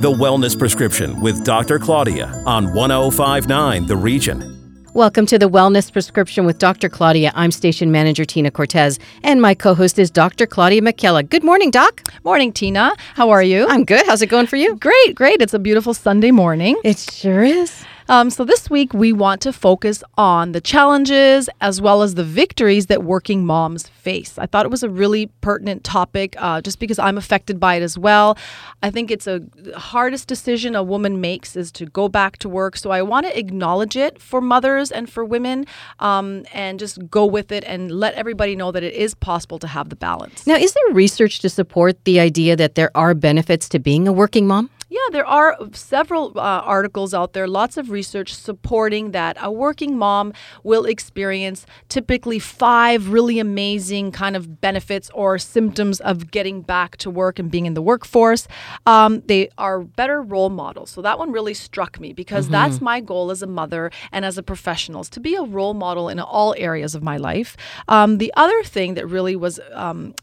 The Wellness Prescription with Dr. Claudia on 1059 The Region. Welcome to the Wellness Prescription with Dr. Claudia. I'm station manager Tina Cortez, and my co host is Dr. Claudia McKella. Good morning, Doc. Morning, Tina. How are you? I'm good. How's it going for you? Great, great. It's a beautiful Sunday morning. It sure is. Um, so, this week we want to focus on the challenges as well as the victories that working moms face. I thought it was a really pertinent topic uh, just because I'm affected by it as well. I think it's a hardest decision a woman makes is to go back to work. So, I want to acknowledge it for mothers and for women um, and just go with it and let everybody know that it is possible to have the balance. Now, is there research to support the idea that there are benefits to being a working mom? Yeah, there are several uh, articles out there, lots of research supporting that a working mom will experience typically five really amazing kind of benefits or symptoms of getting back to work and being in the workforce. Um, they are better role models. So that one really struck me because mm-hmm. that's my goal as a mother and as a professional is to be a role model in all areas of my life. Um, the other thing that really was um,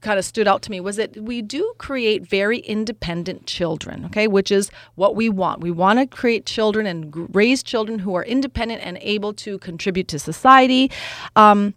kind of stood out to me was that we do create very independent children okay, which is what we want. We want to create children and raise children who are independent and able to contribute to society. Um,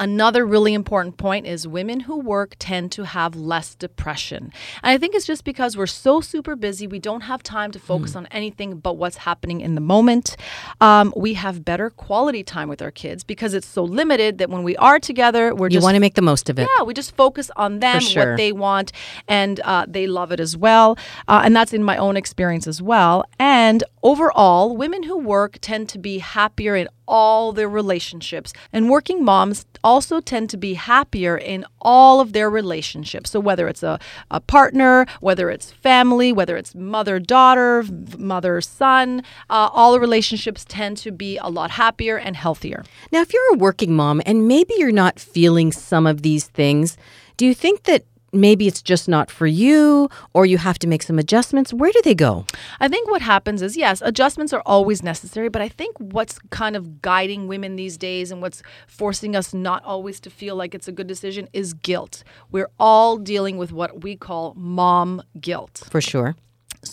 Another really important point is women who work tend to have less depression. And I think it's just because we're so super busy, we don't have time to focus mm. on anything but what's happening in the moment. Um, we have better quality time with our kids because it's so limited that when we are together, we're you just. want to make the most of it. Yeah, we just focus on them, sure. what they want, and uh, they love it as well. Uh, and that's in my own experience as well. And overall, women who work tend to be happier in all their relationships. And working moms also tend to be happier in all of their relationships. So, whether it's a, a partner, whether it's family, whether it's mother daughter, mother son, uh, all the relationships tend to be a lot happier and healthier. Now, if you're a working mom and maybe you're not feeling some of these things, do you think that maybe it's just not for you or you have to make some adjustments. Where do they go? I think what happens is yes adjustments are always necessary but i think what's kind of guiding women these days and what's forcing us not always to feel like it's a good decision is guilt. We're all dealing with what we call mom guilt. For sure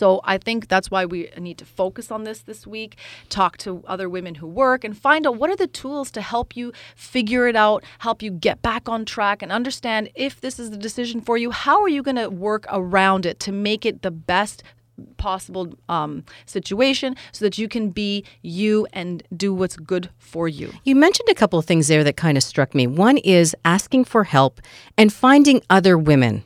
so I think that's why we need to focus on this this week, talk to other women who work and find out what are the tools to help you figure it out, help you get back on track and understand if this is the decision for you, how are you going to work around it to make it the best possible um, situation so that you can be you and do what's good for you. You mentioned a couple of things there that kind of struck me. One is asking for help and finding other women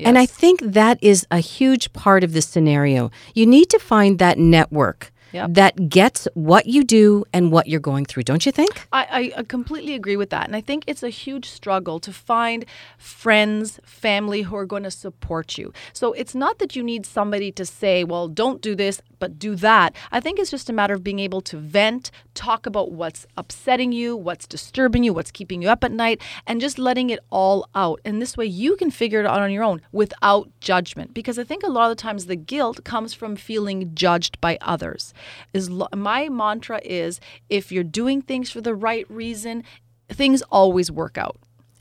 Yes. And I think that is a huge part of this scenario. You need to find that network yep. that gets what you do and what you're going through, don't you think? I, I completely agree with that. And I think it's a huge struggle to find friends, family who are going to support you. So it's not that you need somebody to say, well, don't do this, but do that. I think it's just a matter of being able to vent, talk about what's upsetting you, what's disturbing you, what's keeping you up at night, and just letting it all out. And this way you can figure it out on your own without judgment. Because I think a lot of the times the guilt comes from feeling judged by others is my mantra is if you're doing things for the right reason, things always work out.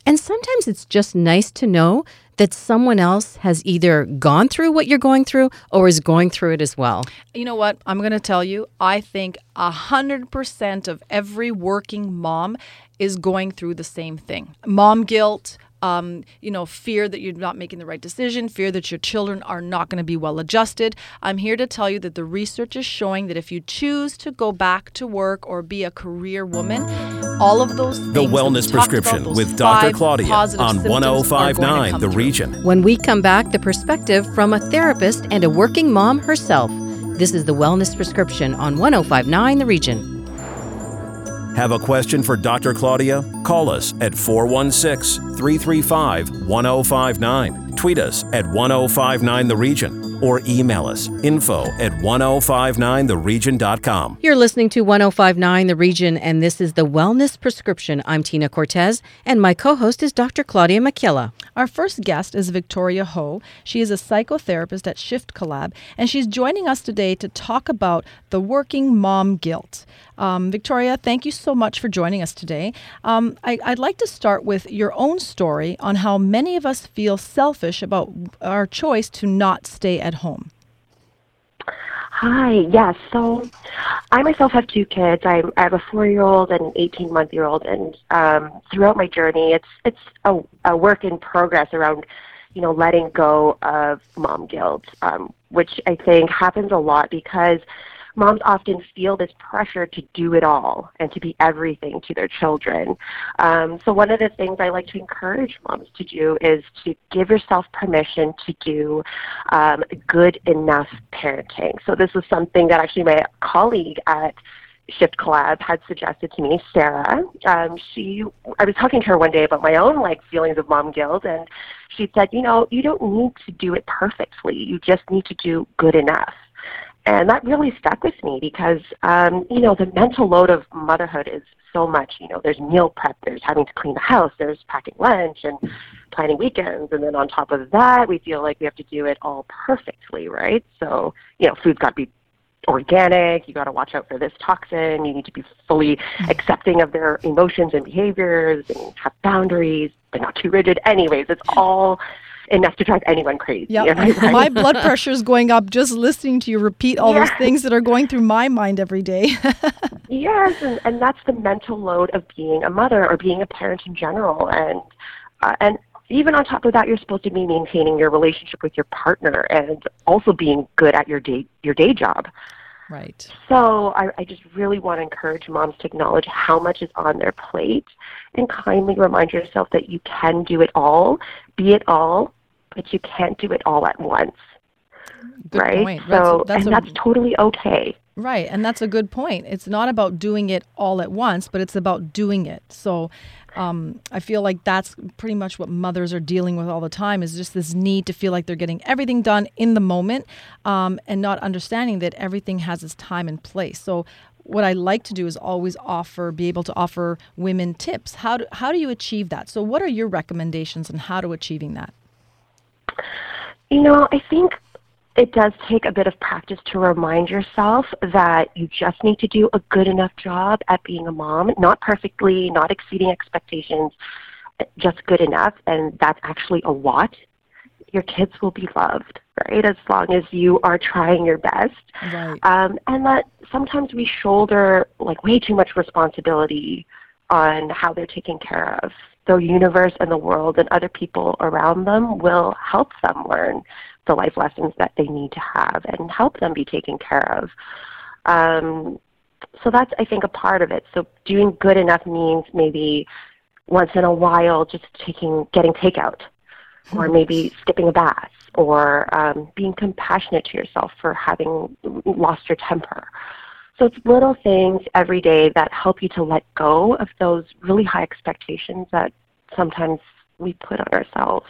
And sometimes it's just nice to know that someone else has either gone through what you're going through or is going through it as well. You know what? I'm going to tell you, I think 100% of every working mom is going through the same thing mom guilt, um, you know, fear that you're not making the right decision, fear that your children are not going to be well adjusted. I'm here to tell you that the research is showing that if you choose to go back to work or be a career woman, all of those The Wellness Prescription about, with Dr. Claudia on 1059 The Region. When we come back, the perspective from a therapist and a working mom herself. This is the Wellness Prescription on 1059 The Region. Have a question for Dr. Claudia? Call us at 416 335 1059. Tweet us at 1059 The Region or email us info at 1059theregion.com. You're listening to 1059 The Region, and this is the Wellness Prescription. I'm Tina Cortez, and my co host is Dr. Claudia McKilla. Our first guest is Victoria Ho. She is a psychotherapist at Shift Collab, and she's joining us today to talk about the working mom guilt. Um, Victoria, thank you so much for joining us today. Um, I, I'd like to start with your own story on how many of us feel selfish about our choice to not stay at home. Hi. Yes. So, I myself have two kids. I, I have a four-year-old and an eighteen-month-year-old, and um, throughout my journey, it's it's a, a work in progress around, you know, letting go of mom guilt, um, which I think happens a lot because moms often feel this pressure to do it all and to be everything to their children. Um, so one of the things I like to encourage moms to do is to give yourself permission to do um, good enough parenting. So this is something that actually my colleague at Shift Collab had suggested to me, Sarah. Um, she, I was talking to her one day about my own like feelings of mom guilt, and she said, you know, you don't need to do it perfectly. You just need to do good enough. And that really stuck with me because, um, you know, the mental load of motherhood is so much. You know, there's meal prep, there's having to clean the house, there's packing lunch and planning weekends. And then on top of that, we feel like we have to do it all perfectly, right? So, you know, food's got to be organic. You got to watch out for this toxin. You need to be fully accepting of their emotions and behaviors and have boundaries, but not too rigid. Anyways, it's all enough to drive anyone crazy. Right? my blood pressure is going up just listening to you repeat all those things that are going through my mind every day. yes, and, and that's the mental load of being a mother or being a parent in general, and uh, and even on top of that, you're supposed to be maintaining your relationship with your partner and also being good at your day your day job. Right. So I, I just really want to encourage moms to acknowledge how much is on their plate and kindly remind yourself that you can do it all, be it all, but you can't do it all at once. Good right? Point. So, that's, that's and a, that's totally okay. Right, and that's a good point. It's not about doing it all at once, but it's about doing it. So, um, I feel like that's pretty much what mothers are dealing with all the time is just this need to feel like they're getting everything done in the moment um, and not understanding that everything has its time and place. So, what I like to do is always offer, be able to offer women tips. How do, how do you achieve that? So, what are your recommendations on how to achieving that? You know, I think it does take a bit of practice to remind yourself that you just need to do a good enough job at being a mom, not perfectly, not exceeding expectations, just good enough, and that's actually a lot. Your kids will be loved, right, as long as you are trying your best. Right. Um, and that sometimes we shoulder like way too much responsibility on how they're taken care of the universe and the world and other people around them will help them learn the life lessons that they need to have and help them be taken care of. Um, so that's, I think, a part of it. So doing good enough means maybe once in a while just taking, getting takeout, or hmm. maybe skipping a bath, or um, being compassionate to yourself for having lost your temper. So it's little things every day that help you to let go of those really high expectations that sometimes we put on ourselves.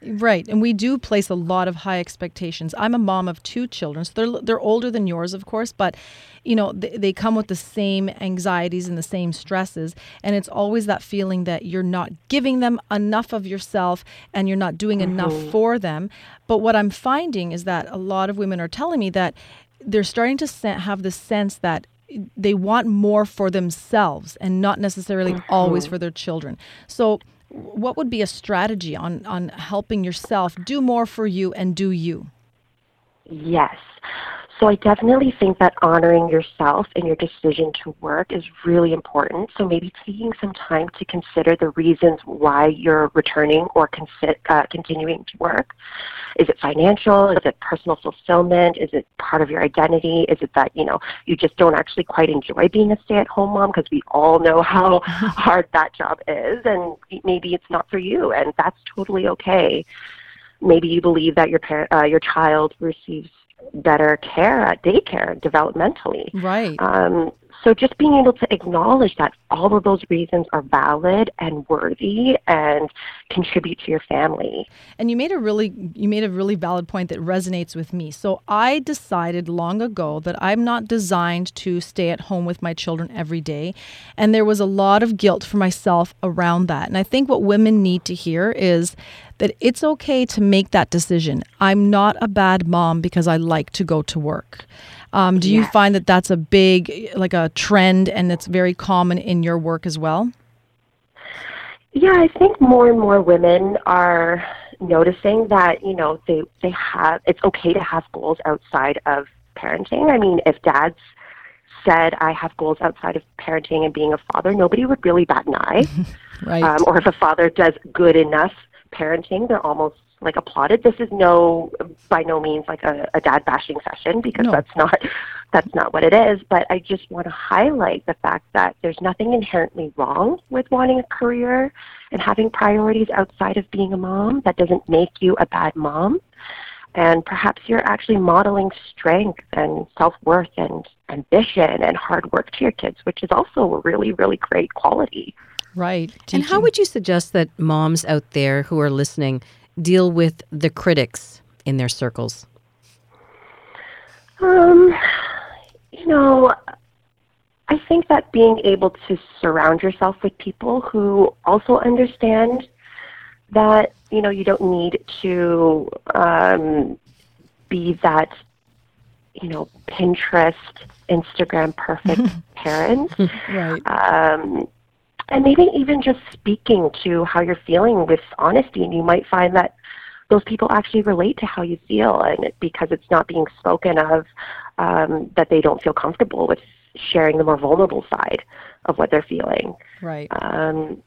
Right, and we do place a lot of high expectations. I'm a mom of two children, so they're they're older than yours, of course, but you know they, they come with the same anxieties and the same stresses, and it's always that feeling that you're not giving them enough of yourself and you're not doing mm-hmm. enough for them. But what I'm finding is that a lot of women are telling me that they're starting to have the sense that they want more for themselves and not necessarily mm-hmm. always for their children. So, what would be a strategy on on helping yourself do more for you and do you? Yes. So I definitely think that honoring yourself and your decision to work is really important. So maybe taking some time to consider the reasons why you're returning or consi- uh, continuing to work. Is it financial? Is it personal fulfillment? Is it part of your identity? Is it that you know you just don't actually quite enjoy being a stay-at-home mom because we all know how hard that job is, and maybe it's not for you, and that's totally okay maybe you believe that your parent, uh, your child receives better care at daycare developmentally. Right. Um, so just being able to acknowledge that all of those reasons are valid and worthy and contribute to your family. And you made a really you made a really valid point that resonates with me. So I decided long ago that I'm not designed to stay at home with my children every day, and there was a lot of guilt for myself around that. And I think what women need to hear is that it's okay to make that decision. I'm not a bad mom because I like to go to work. Um, do you find that that's a big, like a trend, and it's very common in your work as well? Yeah, I think more and more women are noticing that you know they they have it's okay to have goals outside of parenting. I mean, if dads said I have goals outside of parenting and being a father, nobody would really bat an eye. right. Um, or if a father does good enough parenting, they're almost like applauded. This is no, by no means like a, a dad bashing session because No. that's not, that's not what it is. But I just want to highlight the fact that there's nothing inherently wrong with wanting a career and having priorities outside of being a mom. That doesn't make you a bad mom. And perhaps you're actually modeling strength and self worth and ambition and hard work to your kids, which is also a really, really great quality. right. And how would you suggest that moms out there who are listening deal with the critics in their circles? Um, you know, I think that being able to surround yourself with people who also understand that you know you don't need to um, be that you know Pinterest, Instagram perfect parent. right. um, and maybe even just speaking to how you're feeling with honesty, and you might find that those people actually relate to how you feel, and because it's not being spoken of, um, that they don't feel comfortable with sharing the more vulnerable side of what they're feeling. Right. Um,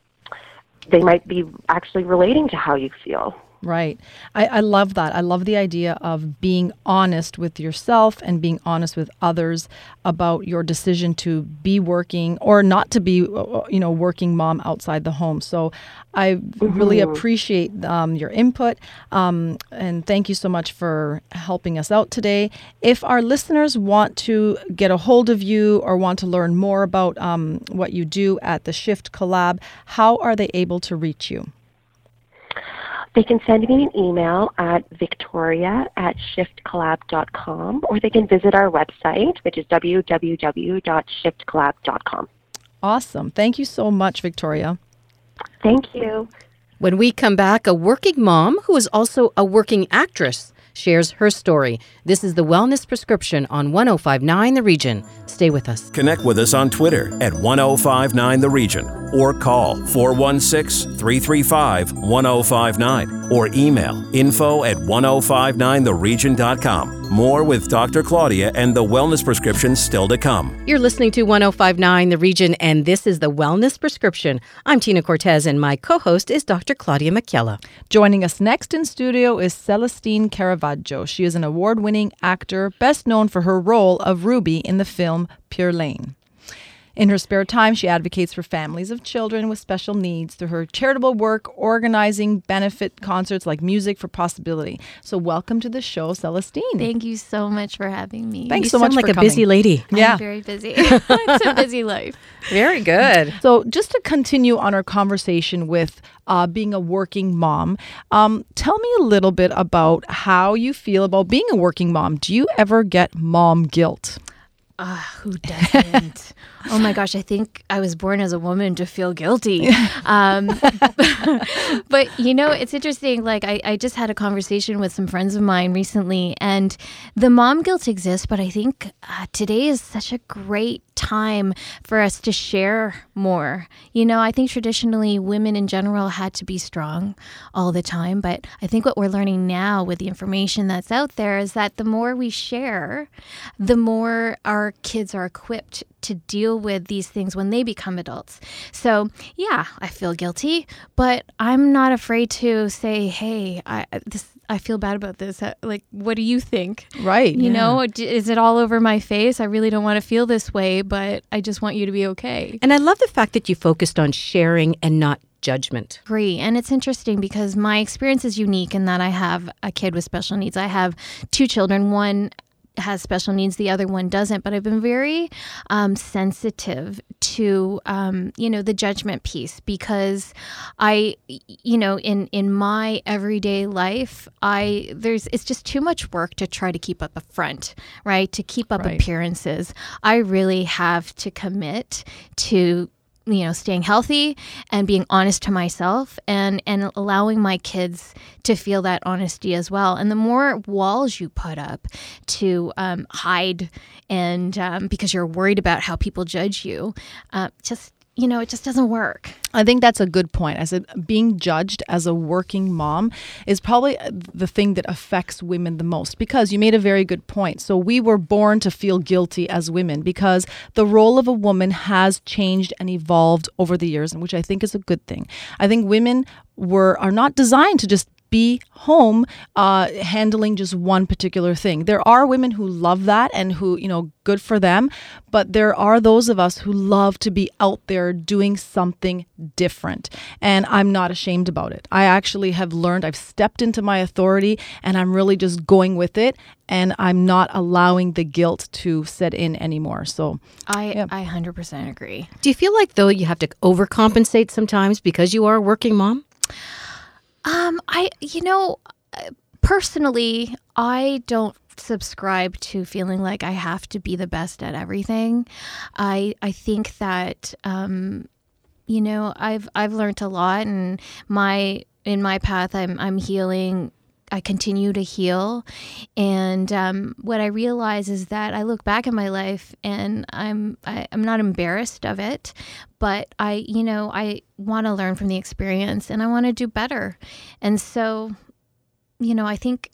they might be actually relating to how you feel. Right. I, I love that. I love the idea of being honest with yourself and being honest with others about your decision to be working or not to be, uh, you know, working mom outside the home. So I really appreciate um, your input. Um, and thank you so much for helping us out today. If our listeners want to get a hold of you or want to learn more about um, what you do at the Shift Collab, how are they able to reach you? They can send me an email at victoria at shiftcollab.com or they can visit our website, which is www.shiftcollab.com. Awesome. Thank you so much, Victoria. Thank you. When we come back, a working mom who is also a working actress shares her story. This is the Wellness Prescription on 1059 The Region. Stay with us. Connect with us on Twitter at 1059 The Region or call 416 335 1059 or email info at 1059theregion.com. More with Dr. Claudia and the Wellness Prescription still to come. You're listening to 1059 The Region, and this is the Wellness Prescription. I'm Tina Cortez, and my co host is Dr. Claudia McKella. Joining us next in studio is Celestine Caravaggio. She is an award winning actor, best known for her role of Ruby in the film Pure Lane. In her spare time, she advocates for families of children with special needs through her charitable work, organizing benefit concerts like Music for Possibility. So, welcome to the show, Celestine. Thank you so much for having me. Thanks You so sound much like for a busy lady. Yeah. I'm very busy. it's a busy life. Very good. So, just to continue on our conversation with uh, being a working mom, um, tell me a little bit about how you feel about being a working mom. Do you ever get mom guilt? Ah, who doesn't? oh my gosh, I think I was born as a woman to feel guilty. Um, but you know, it's interesting. Like, I, I just had a conversation with some friends of mine recently, and the mom guilt exists, but I think uh, today is such a great time for us to share more. You know, I think traditionally women in general had to be strong all the time, but I think what we're learning now with the information that's out there is that the more we share, the more our kids are equipped to deal with these things when they become adults. So, yeah, I feel guilty, but I'm not afraid to say, "Hey, I this I feel bad about this. Uh, Like, what do you think?" Right. You know, is it all over my face? I really don't want to feel this way, but I just want you to be okay. And I love the fact that you focused on sharing and not judgment. Agree. And it's interesting because my experience is unique in that I have a kid with special needs. I have two children. One has special needs, the other one doesn't. But I've been very um, sensitive to, um, you know, the judgment piece because I, you know, in in my everyday life, I there's it's just too much work to try to keep up a front, right? To keep up Right. appearances. I really have to commit to you know staying healthy and being honest to myself and and allowing my kids to feel that honesty as well. And the more walls you put up to um, hide and um, because you're worried about how people judge you uh, just you know, it just doesn't work. I think that's a good point. I said being judged as a working mom is probably uh, the thing that affects women the most because you made a very good point. So we were born to feel guilty as women because the role of a woman has changed and evolved over the years, which I think is a good thing. I think women were are not designed to just be home uh, handling just one particular thing. There are women who love that and who, you know, good for them. But there are those of us who love to be out there doing something different. And I'm not ashamed about it. I actually have learned, I've stepped into my authority and I'm really just going with it. And I'm not allowing the guilt to set in anymore. So I, yeah. I 100% agree. Do you feel like, though, you have to overcompensate sometimes because you are a working mom? Um, I, you know, personally, I don't subscribe to feeling like I have to be the best at everything. I I think that um, you know, I've I've learned a lot and my in my path I'm I'm healing I continue to heal. And um, what I realize is that I look back at my life and I'm I, am i am not embarrassed of it, but I you know I want to learn from the experience and I want to do better. And so, you know, I think.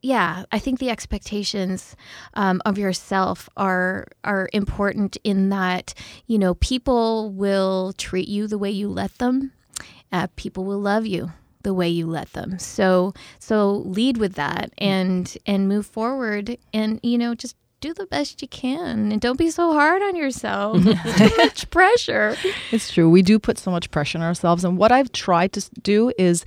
Yeah, I think the expectations um, of yourself are are important in that you know people will treat you the way you let them. Uh, people will love you the way you let them. So so lead with that and and move forward and you know just do the best you can and don't be so hard on yourself. too much pressure. It's true. We do put so much pressure on ourselves. And what I've tried to do is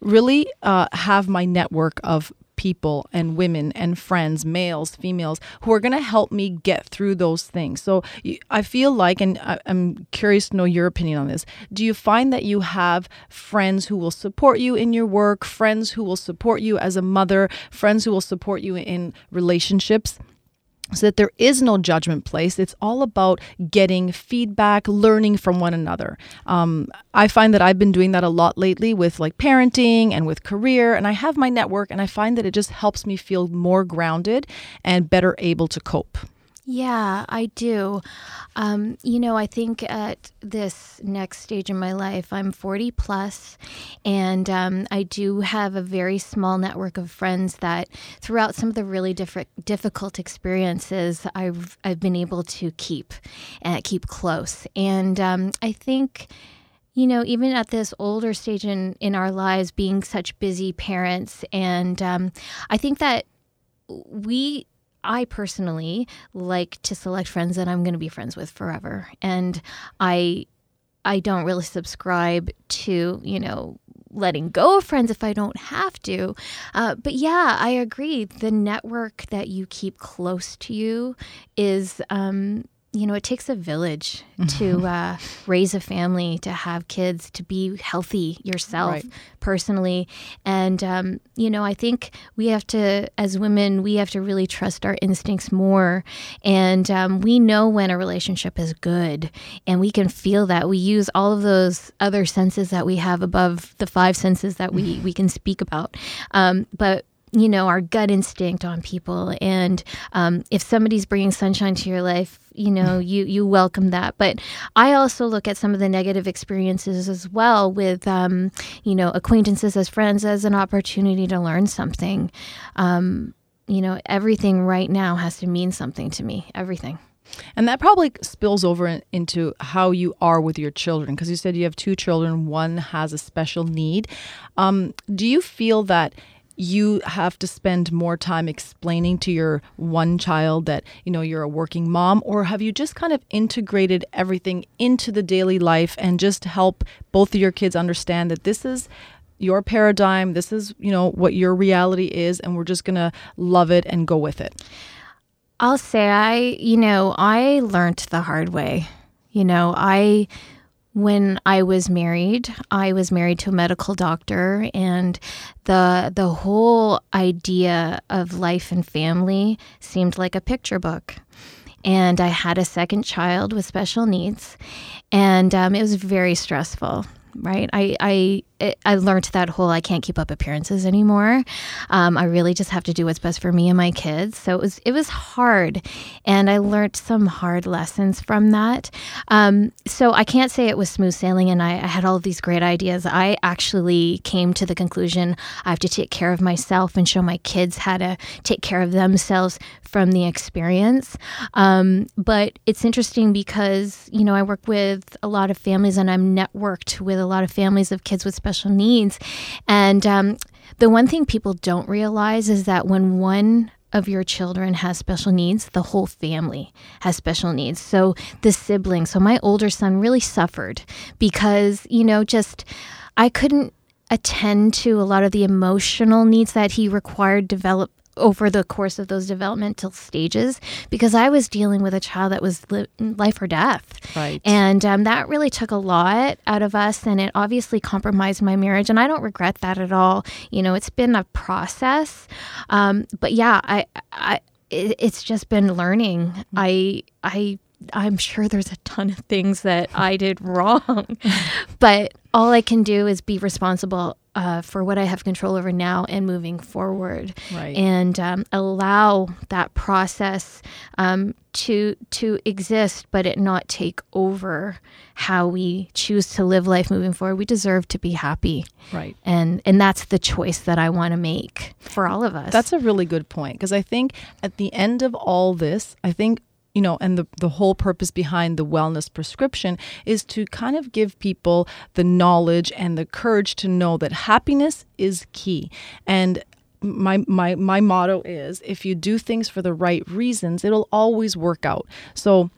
really uh, have my network of people and women and friends, males, females, who are going to help me get through those things. So I feel like, and I'm curious to know your opinion on this. Do you find that you have friends who will support you in your work, friends who will support you as a mother, friends who will support you in relationships? So that there is no judgment place. It's all about getting feedback, learning from one another. Um, I find that I've been doing that a lot lately with like parenting and with career, and I have my network, and I find that it just helps me feel more grounded and better able to cope. Yeah, I do. Um, you know, I think at this next stage in my life, I'm 40 plus, and um, I do have a very small network of friends that, throughout some of the really diff- difficult experiences, I've I've been able to keep and uh, keep close. And um, I think you know, even at this older stage in, in our lives, being such busy parents, and um, I think that we I personally like to select friends that I'm going to be friends with forever. And I I don't really subscribe to, you know, letting go of friends if I don't have to. Uh, but yeah, I agree. The network that you keep close to you is um, you know, it takes a village to mm-hmm. uh, raise a family, to have kids, to be healthy yourself right. personally. And, um, you know, I think we have to, as women, we have to really trust our instincts more. And um, we know when a relationship is good, and we can feel that. We use all of those other senses that we have above the five senses that we, we can speak about. Um, but you know, our gut instinct on people. And um, if somebody's bringing sunshine to your life, you know, you you welcome that. But I also look at some of the negative experiences as well with, um, you know, acquaintances as friends as an opportunity to learn something. Um, you know, everything right now has to mean something to me. Everything. And that probably spills over into how you are with your children, because you said you have two children, one has a special need. Um, do you feel that you have to spend more time explaining to your one child that you know you're a working mom or have you just kind of integrated everything into the daily life and just help both of your kids understand that this is your paradigm this is you know what your reality is and we're just going to love it and go with it? I'll say i you know i learned the hard way. You know i when I was married, I was married to a medical doctor and the the whole idea of life and family seemed like a picture book. And I had a second child with special needs, and um, it was very stressful right i i I learned that whole I can't keep up appearances anymore. Um, I really just have to do what's best for me and my kids. So it was it was hard, and I learned some hard lessons from that. Um, so I can't say it was smooth sailing, and I, I had all of these great ideas. I actually came to the conclusion I have to take care of myself and show my kids how to take care of themselves from the experience. Um, but it's interesting because you know I work with a lot of families, and I'm networked with a lot of families of kids with special needs. And um, the one thing people don't realize is that when one of your children has special needs, the whole family has special needs. So the siblings, so my older son really suffered because, you know, just I couldn't attend to a lot of the emotional needs that he required develop over the course of those developmental stages because I was dealing with a child that was li- life or death. Right. And um, that really took a lot out of us and it obviously compromised my marriage. And I don't regret that at all. You know, it's been a process. Um, but yeah, I, I, it's just been learning. I, I, I'm sure there's a ton of things that I did wrong, but all I can do is be responsible uh, for what I have control over now and moving forward, Right. and um, allow that process um, to to exist, but it not take over how we choose to live life moving forward. We deserve to be happy, Right. and and that's the choice that I want to make for all of us. That's a really good point because I think at the end of all this, I think you know, and the the whole purpose behind the wellness prescription is to kind of give people the knowledge and the courage to know that happiness is key. And my my my motto is if you do things for the right reasons, it'll always work out. So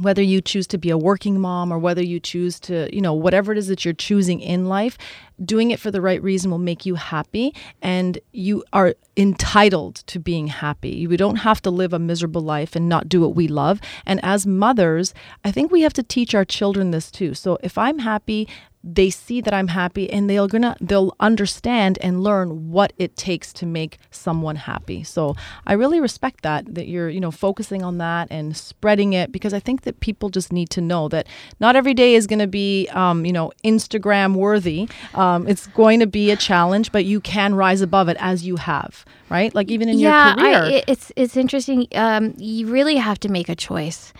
whether you choose to be a working mom or whether you choose to, you know, whatever it is that you're choosing in life, doing it for the right reason will make you happy and you are entitled to being happy. We don't have to live a miserable life and not do what we love. And as mothers, I think we have to teach our children this too. So if I'm happy, they see that I'm happy and they'll gonna they'll understand and learn what it takes to make someone happy. So I really respect that that you're you know focusing on that and spreading it because I think that people just need to know that not every day is going to be um, you know Instagram worthy. Um, it's going to be a challenge, but you can rise above it as you have, right? Like even in yeah, your career. It- it's it's interesting. Um, you really have to make a choice,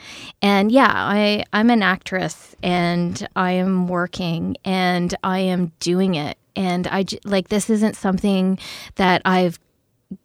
and yeah, I I'm an actress, and I am working, and I am doing it, and I like this isn't something that I've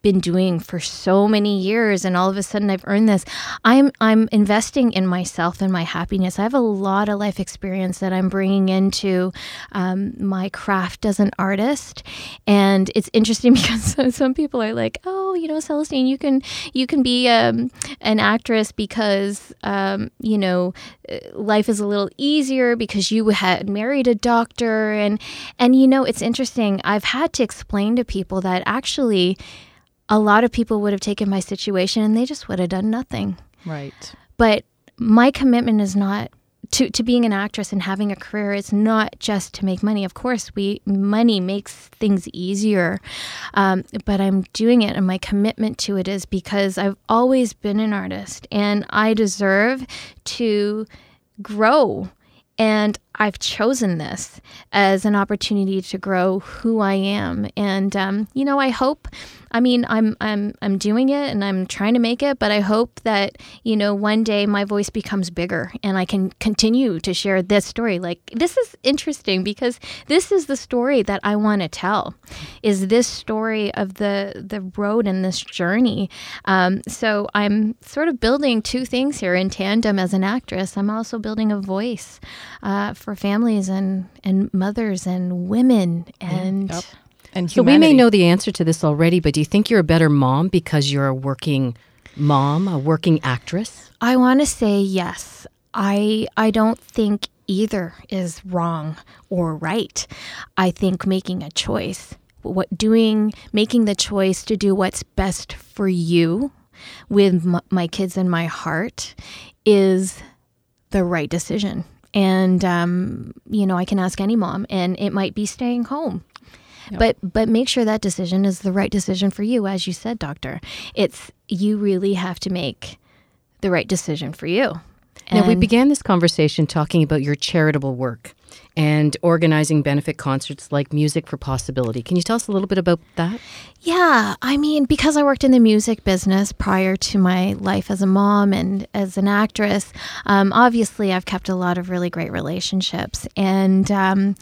been doing for so many years and all of a sudden I've earned this. I'm I'm investing in myself and my happiness. I have a lot of life experience that I'm bringing into um, my craft as an artist, and it's interesting because some people are like, "Oh, you know, Celestine, you can you can be um, an actress because um, you know uh, life is a little easier because you had married a doctor and and you know it's interesting. I've had to explain to people that actually a lot of people would have taken my situation and they just would have done nothing. right. But my commitment is not to, to being an actress and having a career it's not just to make money of course we money makes things easier um, but i'm doing it and my commitment to it is because i've always been an artist and i deserve to grow and I've chosen this as an opportunity to grow who I am. And um, you know, I hope. I mean, I'm I'm I'm doing it and I'm trying to make it, but I hope that you know one day my voice becomes bigger and I can continue to share this story. Like this is interesting because this is the story that I want to tell. Is this story of the the road and this journey? Um, so I'm sort of building two things here in tandem as an actress. I'm also building a voice uh, for families and and mothers and women and. Yep. And So we may know the answer to this already, but do you think you're a better mom because you're a working mom, a working actress? I want to say yes. I I don't think either is wrong or right. I think making a choice, what doing, making the choice to do what's best for you with m- my kids in my heart is the right decision. And um, you know, I can ask any mom, and it might be staying home. But but make sure that decision is the right decision for you, as you said, doctor. It's you really have to make the right decision for you. Now, we began this conversation talking about your charitable work and organizing benefit concerts like Music for Possibility. Can you tell us a little bit about that? Yeah, I mean, because I worked in the music business prior to my life as a mom and as an actress, um, obviously I've kept a lot of really great relationships. And, um,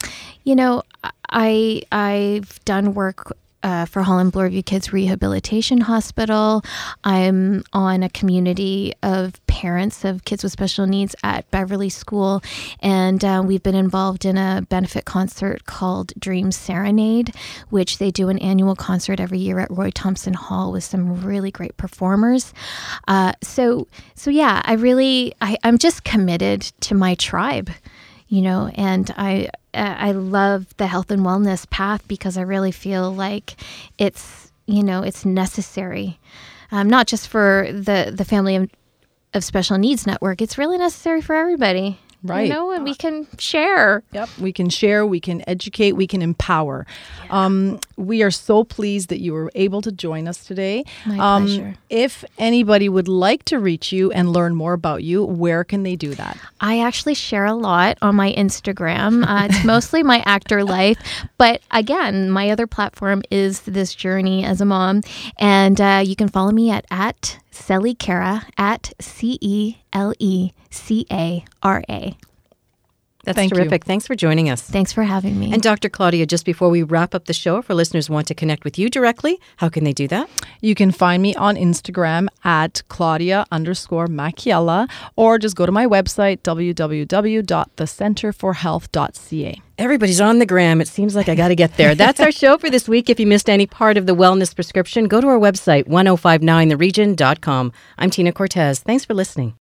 you know, I I've done work uh, for Holland Bloorview Kids Rehabilitation Hospital. I'm on a community of parents of kids with special needs at Beverley School, and uh, we've been involved in a benefit concert called Dream Serenade, which they do an annual concert every year at Roy Thomson Hall with some really great performers. Uh, so, so yeah, I really, I, I'm just committed to my tribe you know and i i love the health and wellness path because i really feel like it's you know it's necessary um, not just for the the family of, of special needs network it's really necessary for everybody Right. You know, and we can share. Yep. We can share, we can educate, we can empower. Um, we are so pleased that you were able to join us today. My um, pleasure. If anybody would like to reach you and learn more about you, where can they do that? I actually share a lot on my Instagram. Uh, it's mostly my actor life, but again, my other platform is this journey as a mom, and uh, you can follow me at at Cele Cara at C E L E C A R A. That's Thank you. terrific. Thanks for joining us. Thanks for having me. And Dr. Claudia, just before we wrap up the show, if our listeners want to connect with you directly, how can they do that? You can find me on Instagram at Claudia underscore Macchiella, or just go to my website, www.thecenterforhealth.ca. Everybody's on the gram. It seems like I got to get there. That's our show for this week. If you missed any part of the wellness prescription, go to our website, 1059theregion.com. I'm Tina Cortez. Thanks for listening.